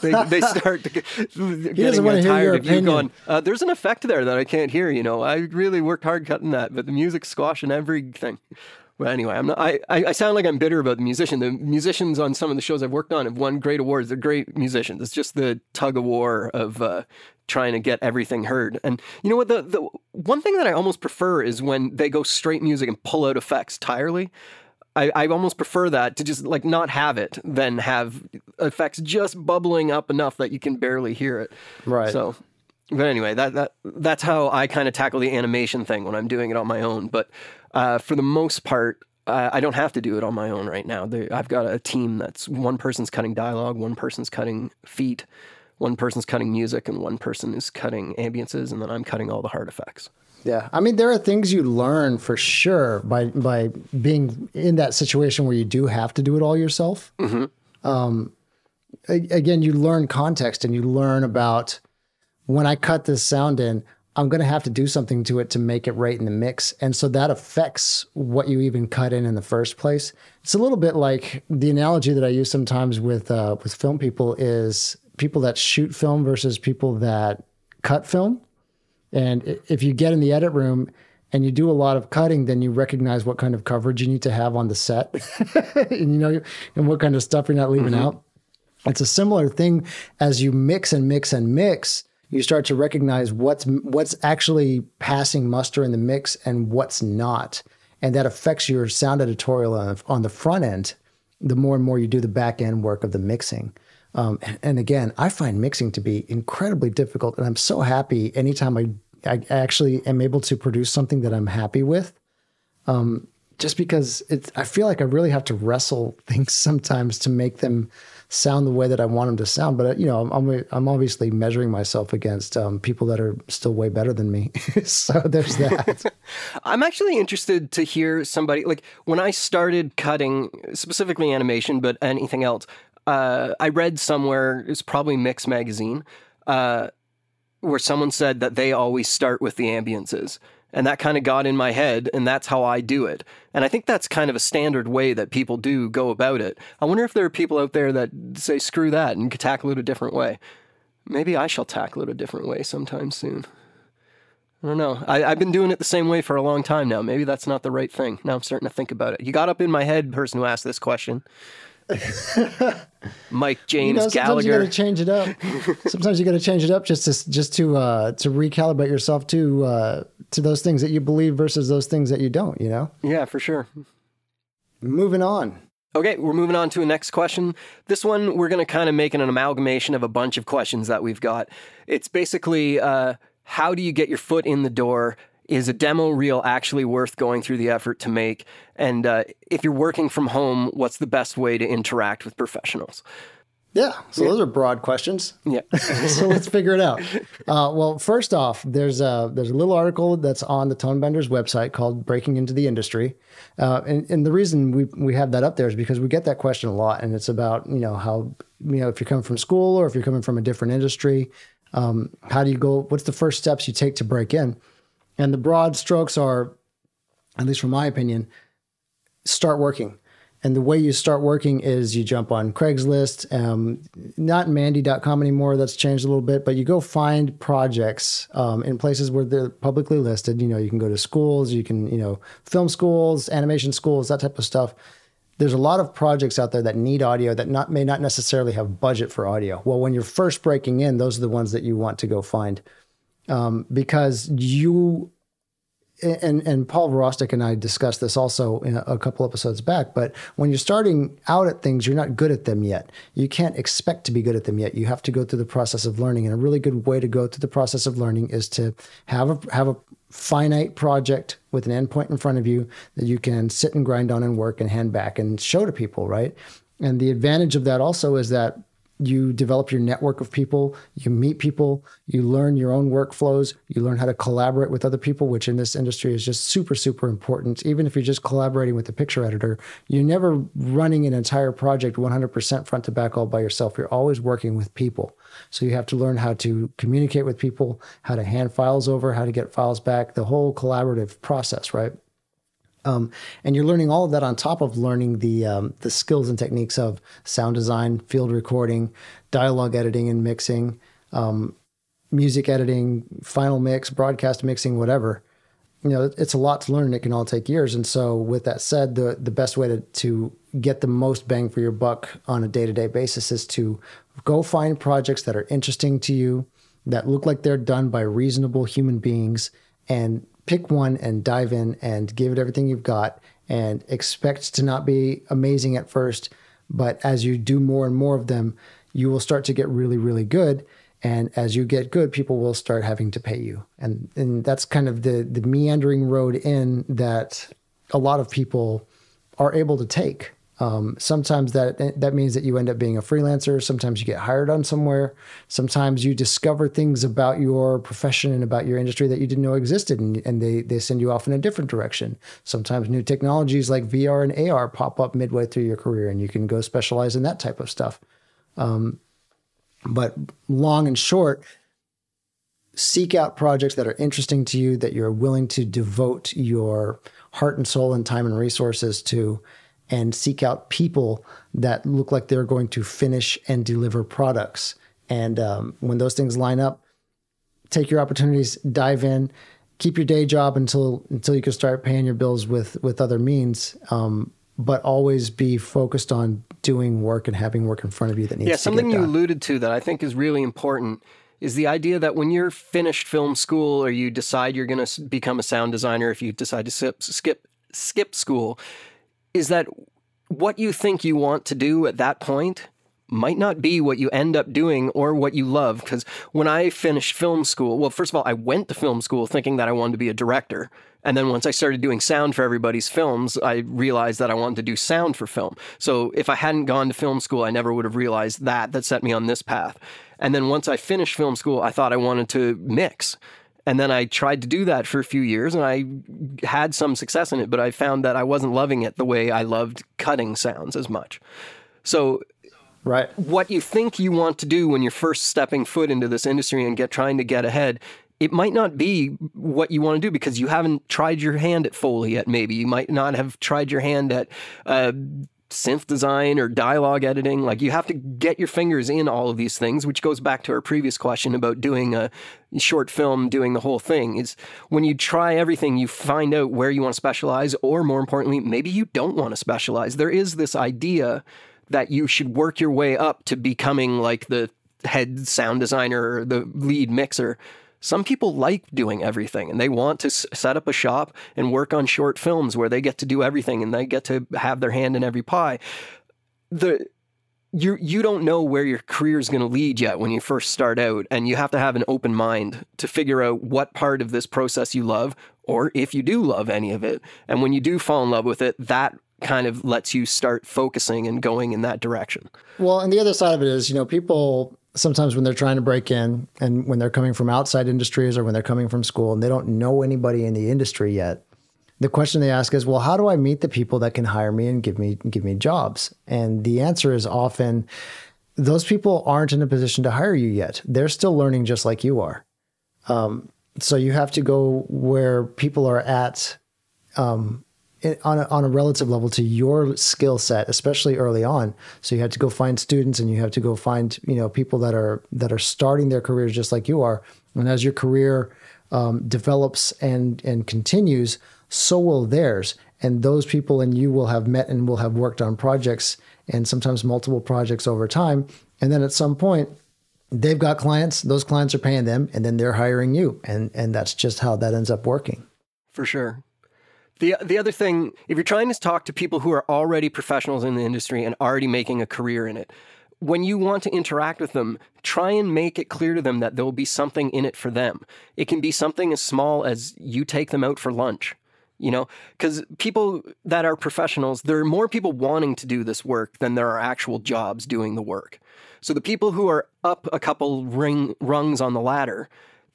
Speaker 2: they, they start to get, getting tired of you going, uh, there's an effect there that I can't hear. You know, I really worked hard cutting that, but the music's squashing everything. Well, anyway, I'm not. I, I sound like I'm bitter about the musician. The musicians on some of the shows I've worked on have won great awards. They're great musicians. It's just the tug of war of uh, trying to get everything heard. And you know what? The the one thing that I almost prefer is when they go straight music and pull out effects entirely. I, I almost prefer that to just like not have it than have effects just bubbling up enough that you can barely hear it.
Speaker 1: Right.
Speaker 2: So, but anyway, that that that's how I kind of tackle the animation thing when I'm doing it on my own. But uh, for the most part, uh, I don't have to do it on my own right now. They, I've got a team that's one person's cutting dialogue, one person's cutting feet, one person's cutting music, and one person is cutting ambiances, and then I'm cutting all the hard effects.
Speaker 1: Yeah, I mean, there are things you learn for sure by by being in that situation where you do have to do it all yourself. Um, a- again, you learn context and you learn about when I cut this sound in, I'm going to have to do something to it to make it right in the mix, and so that affects what you even cut in in the first place. It's a little bit like the analogy that I use sometimes with uh, with film people is people that shoot film versus people that cut film. And if you get in the edit room and you do a lot of cutting, then you recognize what kind of coverage you need to have on the set, and you know, and what kind of stuff you're not leaving out. It's a similar thing as you mix and mix and mix. You start to recognize what's what's actually passing muster in the mix and what's not, and that affects your sound editorial on, on the front end. The more and more you do the back end work of the mixing. Um, and, again, I find mixing to be incredibly difficult, and I'm so happy anytime I I actually am able to produce something that I'm happy with. Um, just because it's, I feel like I really have to wrestle things sometimes to make them sound the way that I want them to sound. But you know, I'm I'm, I'm obviously measuring myself against um, people that are still way better than me. so there's that.
Speaker 2: I'm actually interested to hear somebody like when I started cutting specifically animation, but anything else. Uh, I read somewhere it's probably Mix magazine, uh, where someone said that they always start with the ambiances, and that kind of got in my head, and that's how I do it. And I think that's kind of a standard way that people do go about it. I wonder if there are people out there that say screw that and tackle it a different way. Maybe I shall tackle it a different way sometime soon. I don't know. I, I've been doing it the same way for a long time now. Maybe that's not the right thing. Now I'm starting to think about it. You got up in my head, person who asked this question. Mike James
Speaker 1: you know, sometimes you got
Speaker 2: Gallagher.
Speaker 1: to change it up. sometimes you got to change it up just to just to uh, to recalibrate yourself to uh, to those things that you believe versus those things that you don't. You know.
Speaker 2: yeah, for sure.
Speaker 1: Moving on.
Speaker 2: Okay, we're moving on to a next question. This one, we're going to kind of make an amalgamation of a bunch of questions that we've got. It's basically uh, how do you get your foot in the door? Is a demo reel actually worth going through the effort to make? And uh, if you're working from home, what's the best way to interact with professionals?
Speaker 1: Yeah. So those are broad questions.
Speaker 2: Yeah.
Speaker 1: so let's figure it out. Uh, well, first off, there's a there's a little article that's on the Tonebenders website called "Breaking into the Industry," uh, and and the reason we we have that up there is because we get that question a lot, and it's about you know how you know if you're coming from school or if you're coming from a different industry, um, how do you go? What's the first steps you take to break in? And the broad strokes are, at least from my opinion, start working. And the way you start working is you jump on Craigslist, um, not Mandy.com anymore. That's changed a little bit, but you go find projects um, in places where they're publicly listed. You know, you can go to schools, you can, you know, film schools, animation schools, that type of stuff. There's a lot of projects out there that need audio that not may not necessarily have budget for audio. Well, when you're first breaking in, those are the ones that you want to go find um, because you and and Paul Virostek and I discussed this also a couple episodes back. But when you're starting out at things, you're not good at them yet. You can't expect to be good at them yet. You have to go through the process of learning. And a really good way to go through the process of learning is to have a have a finite project with an endpoint in front of you that you can sit and grind on and work and hand back and show to people, right? And the advantage of that also is that you develop your network of people, you meet people, you learn your own workflows, you learn how to collaborate with other people, which in this industry is just super, super important. Even if you're just collaborating with the picture editor, you're never running an entire project 100% front to back all by yourself. You're always working with people. So you have to learn how to communicate with people, how to hand files over, how to get files back, the whole collaborative process, right? Um, and you're learning all of that on top of learning the um, the skills and techniques of sound design, field recording, dialogue editing and mixing, um, music editing, final mix, broadcast mixing, whatever. You know, it's a lot to learn. It can all take years. And so, with that said, the the best way to to get the most bang for your buck on a day to day basis is to go find projects that are interesting to you, that look like they're done by reasonable human beings, and pick one and dive in and give it everything you've got and expect to not be amazing at first. But as you do more and more of them, you will start to get really, really good. And as you get good, people will start having to pay you. And, and that's kind of the, the meandering road in that a lot of people are able to take. Um, sometimes that that means that you end up being a freelancer. Sometimes you get hired on somewhere. Sometimes you discover things about your profession and about your industry that you didn't know existed, and, and they they send you off in a different direction. Sometimes new technologies like VR and AR pop up midway through your career, and you can go specialize in that type of stuff. Um, but long and short, seek out projects that are interesting to you, that you're willing to devote your heart and soul and time and resources to and seek out people that look like they're going to finish and deliver products. And um, when those things line up, take your opportunities, dive in, keep your day job until until you can start paying your bills with with other means. Um, but always be focused on doing work and having work in front of you that needs. To be. Done.
Speaker 2: Yeah, something you alluded to that I think is really important is the idea that when you're finished film school or you decide you're going to become a sound designer, if you decide to skip skip skip school, is that what you think you want to do at that point might not be what you end up doing or what you love. Because when I finished film school, well, first of all, I went to film school thinking that I wanted to be a director. And then once I started doing sound for everybody's films, I realized that I wanted to do sound for film. So if I hadn't gone to film school, I never would have realized that. That set me on this path. And then once I finished film school, I thought I wanted to mix. And then I tried to do that for a few years and I had some success in it, but I found that I wasn't loving it the way I loved cutting sounds as much. So,
Speaker 1: right.
Speaker 2: What you think you want to do when you're first stepping foot into this industry and get trying to get ahead, it might not be what you want to do because you haven't tried your hand at Foley yet, maybe. You might not have tried your hand at uh, synth design or dialogue editing. Like you have to get your fingers in all of these things, which goes back to our previous question about doing a short film, doing the whole thing. Is when you try everything, you find out where you want to specialize, or more importantly, maybe you don't want to specialize. There is this idea that you should work your way up to becoming like the head sound designer or the lead mixer. Some people like doing everything and they want to s- set up a shop and work on short films where they get to do everything and they get to have their hand in every pie. The you you don't know where your career is going to lead yet when you first start out and you have to have an open mind to figure out what part of this process you love or if you do love any of it. And when you do fall in love with it, that kind of lets you start focusing and going in that direction.
Speaker 1: Well, and the other side of it is, you know, people sometimes when they're trying to break in and when they're coming from outside industries or when they're coming from school and they don't know anybody in the industry yet, the question they ask is, well, how do I meet the people that can hire me and give me give me jobs? And the answer is often those people aren't in a position to hire you yet. They're still learning just like you are. Um, so you have to go where people are at um, on a, on a relative level to your skill set, especially early on. So you have to go find students, and you have to go find you know people that are that are starting their careers just like you are. And as your career um, develops and and continues, so will theirs. And those people and you will have met and will have worked on projects and sometimes multiple projects over time. And then at some point, they've got clients. Those clients are paying them, and then they're hiring you, and and that's just how that ends up working.
Speaker 2: For sure. The, the other thing, if you're trying to talk to people who are already professionals in the industry and already making a career in it, when you want to interact with them, try and make it clear to them that there will be something in it for them. It can be something as small as you take them out for lunch, you know, because people that are professionals, there are more people wanting to do this work than there are actual jobs doing the work. So the people who are up a couple ring rungs on the ladder,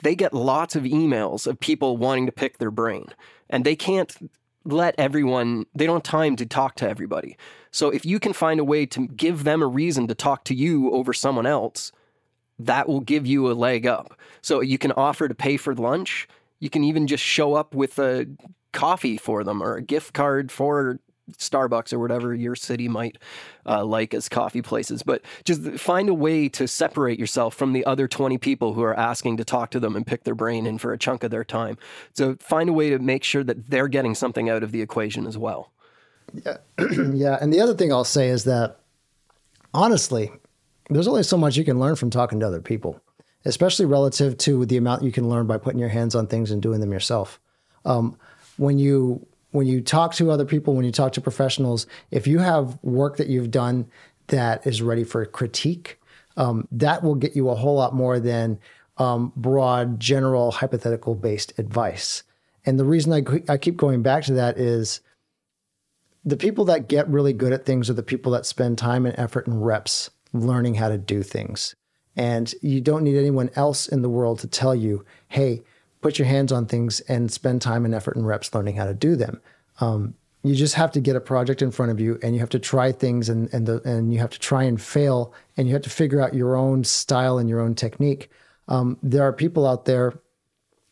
Speaker 2: they get lots of emails of people wanting to pick their brain, and they can't let everyone, they don't have time to talk to everybody. So if you can find a way to give them a reason to talk to you over someone else, that will give you a leg up. So you can offer to pay for lunch. You can even just show up with a coffee for them or a gift card for Starbucks or whatever your city might uh, like as coffee places. But just find a way to separate yourself from the other 20 people who are asking to talk to them and pick their brain in for a chunk of their time. So find a way to make sure that they're getting something out of the equation as well.
Speaker 1: Yeah. yeah. And the other thing I'll say is that honestly, there's only so much you can learn from talking to other people, especially relative to the amount you can learn by putting your hands on things and doing them yourself. Um, when you when you talk to other people, when you talk to professionals, if you have work that you've done that is ready for critique, um, that will get you a whole lot more than um, broad, general, hypothetical based advice. And the reason I, I keep going back to that is the people that get really good at things are the people that spend time and effort and reps learning how to do things. And you don't need anyone else in the world to tell you, hey, put your hands on things and spend time and effort and reps learning how to do them. Um, you just have to get a project in front of you and you have to try things and and the, and you have to try and fail and you have to figure out your own style and your own technique. Um, there are people out there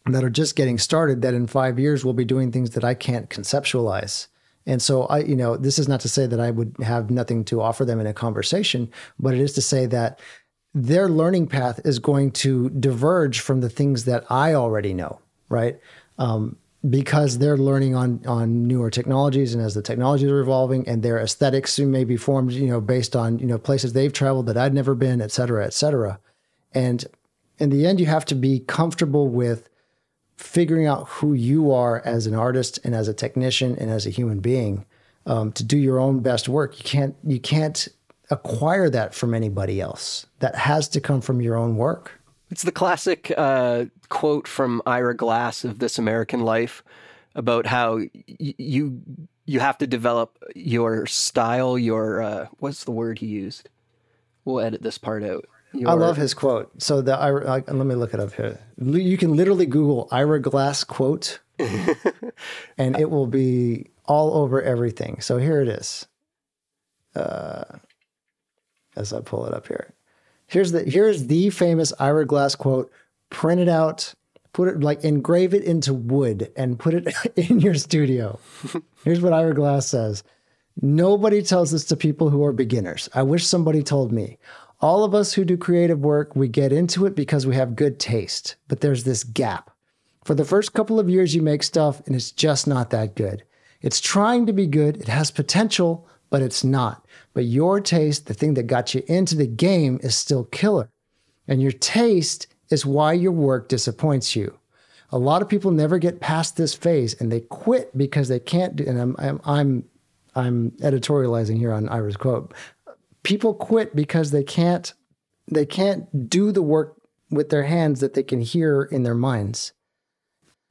Speaker 1: that are just getting started that in five years will be doing things that I can't conceptualize. And so I, you know, this is not to say that I would have nothing to offer them in a conversation, but it is to say that their learning path is going to diverge from the things that I already know, right? Um, because they're learning on on newer technologies, and as the technologies are evolving, and their aesthetics may be formed, you know, based on you know places they've traveled that I'd never been, et cetera, et cetera. And in the end, you have to be comfortable with figuring out who you are as an artist and as a technician and as a human being um, to do your own best work. You can't you can't acquire that from anybody else. That has to come from your own work.
Speaker 2: It's the classic uh, quote from Ira Glass of This American Life about how y- you you have to develop your style. Your uh, what's the word he used? We'll edit this part out. Your,
Speaker 1: I love his quote. So the Ira, uh, let me look it up here. You can literally Google Ira Glass quote, and it will be all over everything. So here it is. Uh, as I pull it up here. Here's the here's the famous Ira Glass quote. Print it out, put it like engrave it into wood, and put it in your studio. Here's what Ira Glass says. Nobody tells this to people who are beginners. I wish somebody told me. All of us who do creative work, we get into it because we have good taste, but there's this gap. For the first couple of years, you make stuff and it's just not that good. It's trying to be good, it has potential, but it's not. But your taste, the thing that got you into the game, is still killer. And your taste is why your work disappoints you. A lot of people never get past this phase and they quit because they can't do, and I'm, I'm, I'm, I'm editorializing here on Ira's quote people quit because they can't they can't do the work with their hands that they can hear in their minds.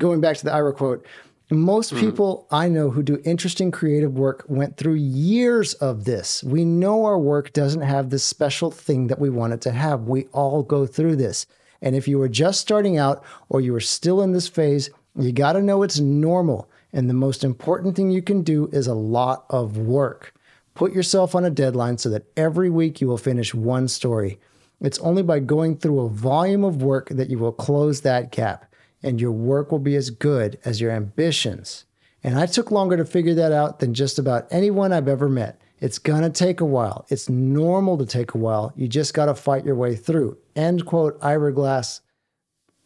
Speaker 1: Going back to the Ira quote, most mm. people I know who do interesting creative work went through years of this. We know our work doesn't have this special thing that we want it to have. We all go through this. And if you were just starting out or you are still in this phase, you got to know it's normal. And the most important thing you can do is a lot of work. Put yourself on a deadline so that every week you will finish one story. It's only by going through a volume of work that you will close that gap, and your work will be as good as your ambitions. And I took longer to figure that out than just about anyone I've ever met. It's to take a while. It's normal to take a while. You just got to fight your way through. End quote, Ira Glass.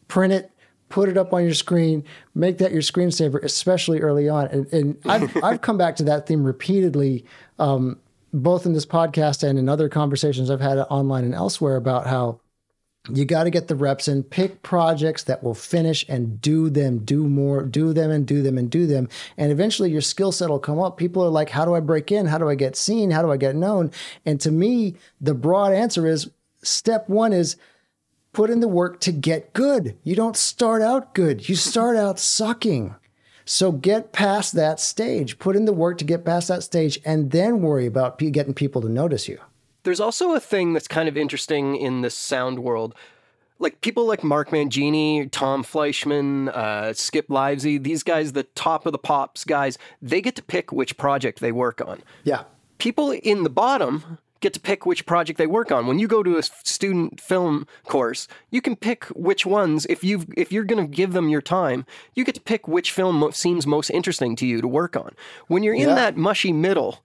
Speaker 1: Print it, put it up on your screen, make that your screensaver, especially early on. And, and I've, I've come back to that theme repeatedly, um, both in this podcast and in other conversations I've had online and elsewhere about how you got to get the reps in, pick projects that will finish and do them, do more, do them and do them and do them. And eventually your skill set will come up. People are like, how do I break in? How do I get seen? How do I get known? And to me, the broad answer is step one is put in the work to get good. You don't start out good, you start out sucking. So get past that stage, put in the work to get past that stage, and then worry about getting people to notice you.
Speaker 2: There's also a thing that's kind of interesting in the sound world. Like people like Mark Mangini, Tom Fleischman, uh, Skip Lievsay, these guys, the top of the pops guys, they get to pick which project they work on.
Speaker 1: Yeah.
Speaker 2: People in the bottom get to pick which project they work on. When you go to a student film course, you can pick which ones if you if you're going to give them your time, you get to pick which film seems most interesting to you to work on. When you're in yeah. that mushy middle,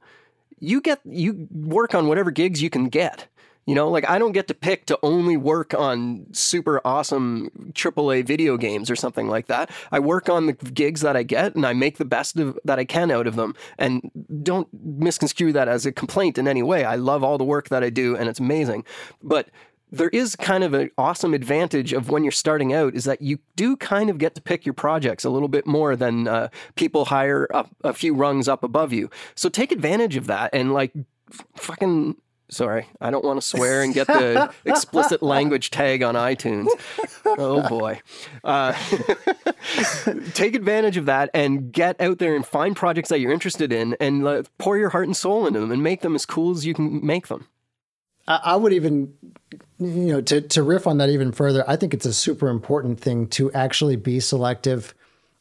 Speaker 2: you get you work on whatever gigs you can get. You know, like I don't get to pick to only work on super awesome AAA video games or something like that. I work on the gigs that I get and I make the best of, that I can out of them. And don't misconstrue that as a complaint in any way. I love all the work that I do and it's amazing. But there is kind of an awesome advantage of when you're starting out is that you do kind of get to pick your projects a little bit more than uh, people hire up a few rungs up above you. So take advantage of that and like fucking sorry i don't want to swear and get the explicit language tag on itunes. Oh boy. Uh, take advantage of that and get out there and find projects that you're interested in and uh, pour your heart and soul into them and make them as cool as you can make them.
Speaker 1: I would even, you know, to, to riff on that even further, I think it's a super important thing to actually be selective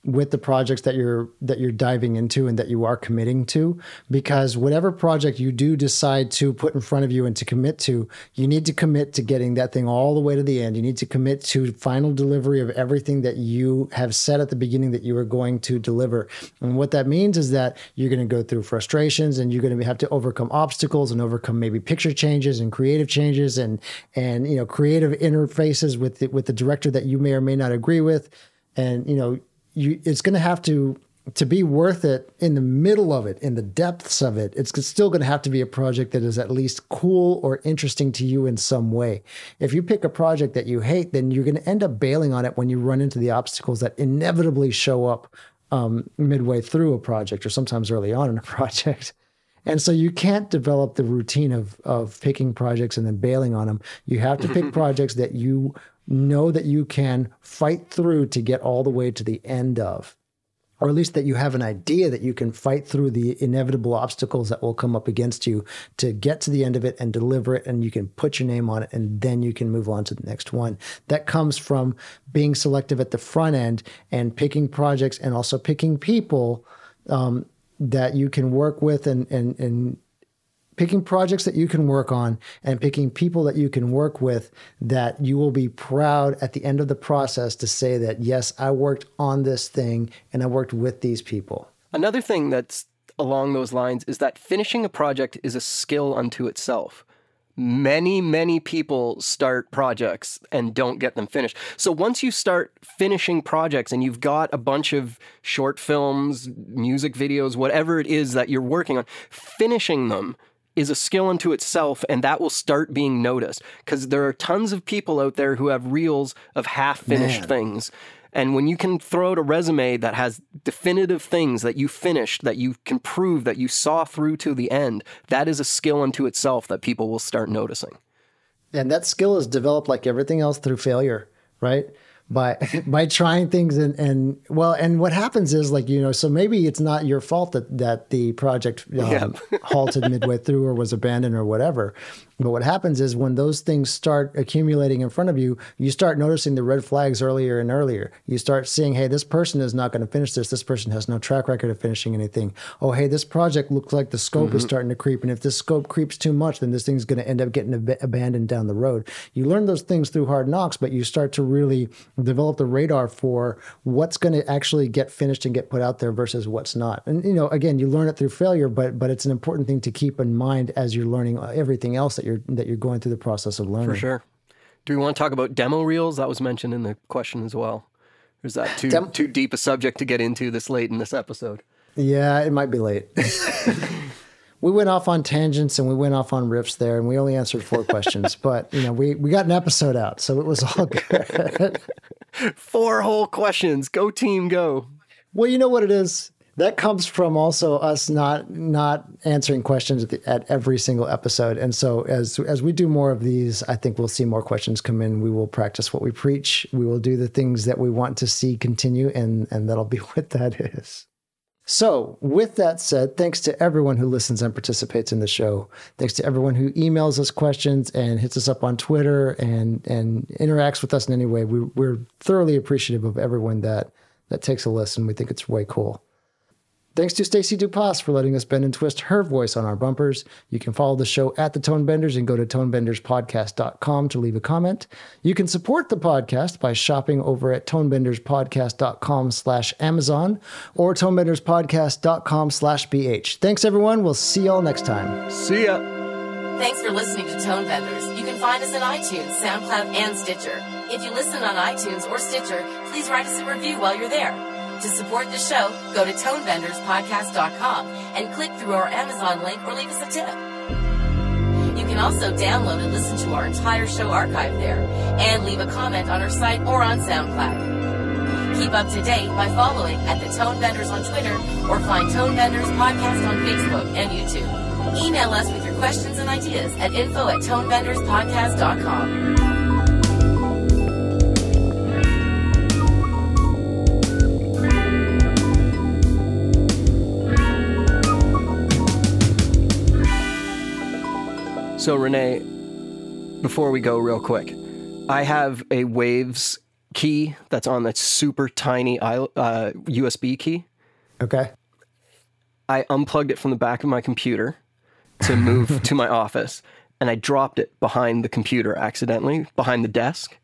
Speaker 1: with the projects that you're that you're diving into and that you are committing to because whatever project you do decide to put in front of you and to commit to you need to commit to getting that thing all the way to the end. You need to commit to final delivery of everything that you have said at the beginning that you are going to deliver. And what that means is that you're going to go through frustrations and you're going to have to overcome obstacles and overcome maybe picture changes and creative changes and and you know creative interfaces with the, with the director that you may or may not agree with. And you know you it's going to have to to be worth it in the middle of it, in the depths of it, it's still going to have to be a project that is at least cool or interesting to you in some way. If you pick a project that you hate, then you're going to end up bailing on it when you run into the obstacles that inevitably show up um, midway through a project or sometimes early on in a project. And so you can't develop the routine of of picking projects and then bailing on them. You have to pick projects that you know that you can fight through to get all the way to the end of, or at least that you have an idea that you can fight through the inevitable obstacles that will come up against you to get to the end of it and deliver it, and you can put your name on it, and then you can move on to the next one. That comes from being selective at the front end and picking projects and also picking people. Um, that you can work with and and and picking projects that you can work on and picking people that you can work with that you will be proud at the end of the process to say that yes i worked on this thing and i worked with these people.
Speaker 2: Another thing that's along those lines is that finishing a project is a skill unto itself. Many many people start projects and don't get them finished. So once you start finishing projects and you've got a bunch of short films music videos whatever it is that you're working on finishing them is a skill unto itself, and that will start being noticed because there are tons of people out there who have reels of half finished things. And when you can throw out a resume that has definitive things that you finished, that you can prove that you saw through to the end, that is a skill unto itself that people will start noticing.
Speaker 1: And that skill is developed like everything else through failure, right? By by trying things and and well and what happens is like you know so maybe it's not your fault that that the project um, yeah. halted midway through or was abandoned or whatever but what happens is when those things start accumulating in front of you, you start noticing the red flags earlier and earlier. You start seeing, hey, this person is not going to finish this. This person has no track record of finishing anything. Oh, hey, this project looks like the scope mm-hmm. is starting to creep. And if this scope creeps too much, then this thing's going to end up getting ab- abandoned down the road. You learn those things through hard knocks, but you start to really develop the radar for what's going to actually get finished and get put out there versus what's not. And you know, again, you learn it through failure, but but it's an important thing to keep in mind as you're learning everything else that you're that you're going through the process of learning.
Speaker 2: For sure. Do we want to talk about demo reels? That was mentioned in the question as well. Or is that too
Speaker 1: Dem-
Speaker 2: too deep a subject to get into this late in this episode?
Speaker 1: Yeah, it might be late. we went off on tangents and we went off on riffs there, and we only answered four questions. But you know, we we got an episode out, so it was all good.
Speaker 2: Four whole questions. Go team, go.
Speaker 1: well, you know what it is. That comes from also us not not answering questions at, the, at every single episode, and so as as we do more of these, I think we'll see more questions come in. We will practice what we preach. We will do the things that we want to see continue, and and that'll be what that is. So, with that said, thanks to everyone who listens and participates in the show. Thanks to everyone who emails us questions and hits us up on Twitter and and interacts with us in any way. We, we're thoroughly appreciative of everyone that that takes a listen. We think it's way cool. Thanks to Stacy Dupas for letting us bend and twist her voice on our bumpers. You can follow the show at the Tone Benders and go to tonebenderspodcast.com to leave a comment. You can support the podcast by shopping over at tonebenderspodcast.com slash Amazon or tonebenderspodcast.com slash BH. Thanks everyone. We'll see y'all next time.
Speaker 2: See ya.
Speaker 3: Thanks for listening to Tone Benders. You can find us on iTunes, SoundCloud, and Stitcher. If you listen on iTunes or Stitcher, please write us a review while you're there. To support the show, go to tonebenderspodcast.com and click through our Amazon link or leave us a tip. You can also download and listen to our entire show archive there and leave a comment on our site or on SoundCloud. Keep up to date by following at the Tone Benders on Twitter or find Tone Benders Podcast on Facebook and YouTube. Email us with your questions and ideas at info at tonebenderspodcast.com.
Speaker 2: So Renee, before we go real quick, I have a Waves key that's on that super tiny uh, USB key.
Speaker 1: Okay.
Speaker 2: I unplugged it from the back of my computer to move to my office, and I dropped it behind the computer accidentally, behind the desk.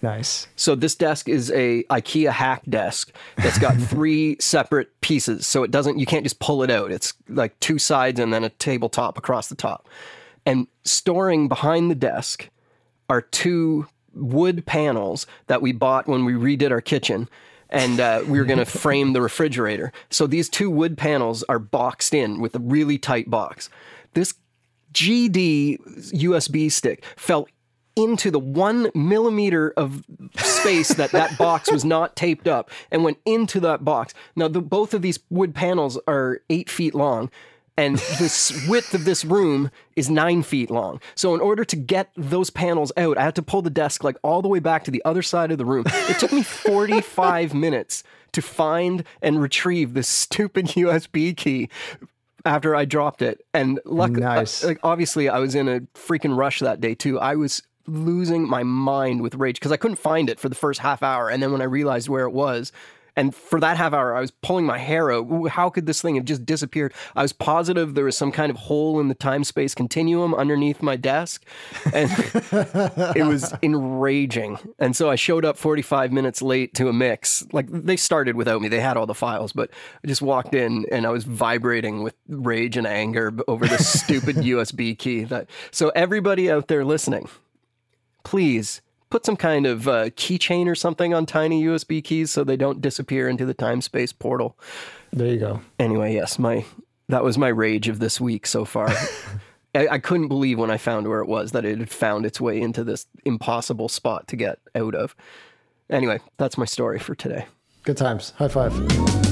Speaker 1: Nice.
Speaker 2: So this desk is a IKEA hack desk that's got three separate pieces. So it doesn't you can't just pull it out. It's like two sides and then a tabletop across the top. And storing behind the desk are two wood panels that we bought when we redid our kitchen. And uh, we were going to frame the refrigerator. So these two wood panels are boxed in with a really tight box. This GD USB stick fell into the one millimeter of space that that box was not taped up and went into that box. Now, the, both of these wood panels are eight feet long. And this width of this room is nine feet long. So, in order to get those panels out, I had to pull the desk like all the way back to the other side of the room. It took me 45 minutes to find and retrieve this stupid USB key after I dropped it. And luckily, uh,
Speaker 1: Nice.
Speaker 2: like obviously, I was in a freaking rush that day too. I was losing my mind with rage because I couldn't find it for the first half hour, and then when I realized where it was. And for that half hour, I was pulling my hair out. How could this thing have just disappeared? I was positive there was some kind of hole in the time space continuum underneath my desk. And it was enraging. And so I showed up 45 minutes late to a mix. Like they started without me, they had all the files, but I just walked in and I was vibrating with rage and anger over this stupid USB key. That So, everybody out there listening, please put some kind of uh, keychain or something on tiny USB keys so they don't disappear into the time space portal.
Speaker 1: There you go.
Speaker 2: Anyway, yes, my that was my rage of this week so far. I, I couldn't believe when I found where it was that it had found its way into this impossible spot to get out of. Anyway, that's my story for today.
Speaker 1: Good times. High five.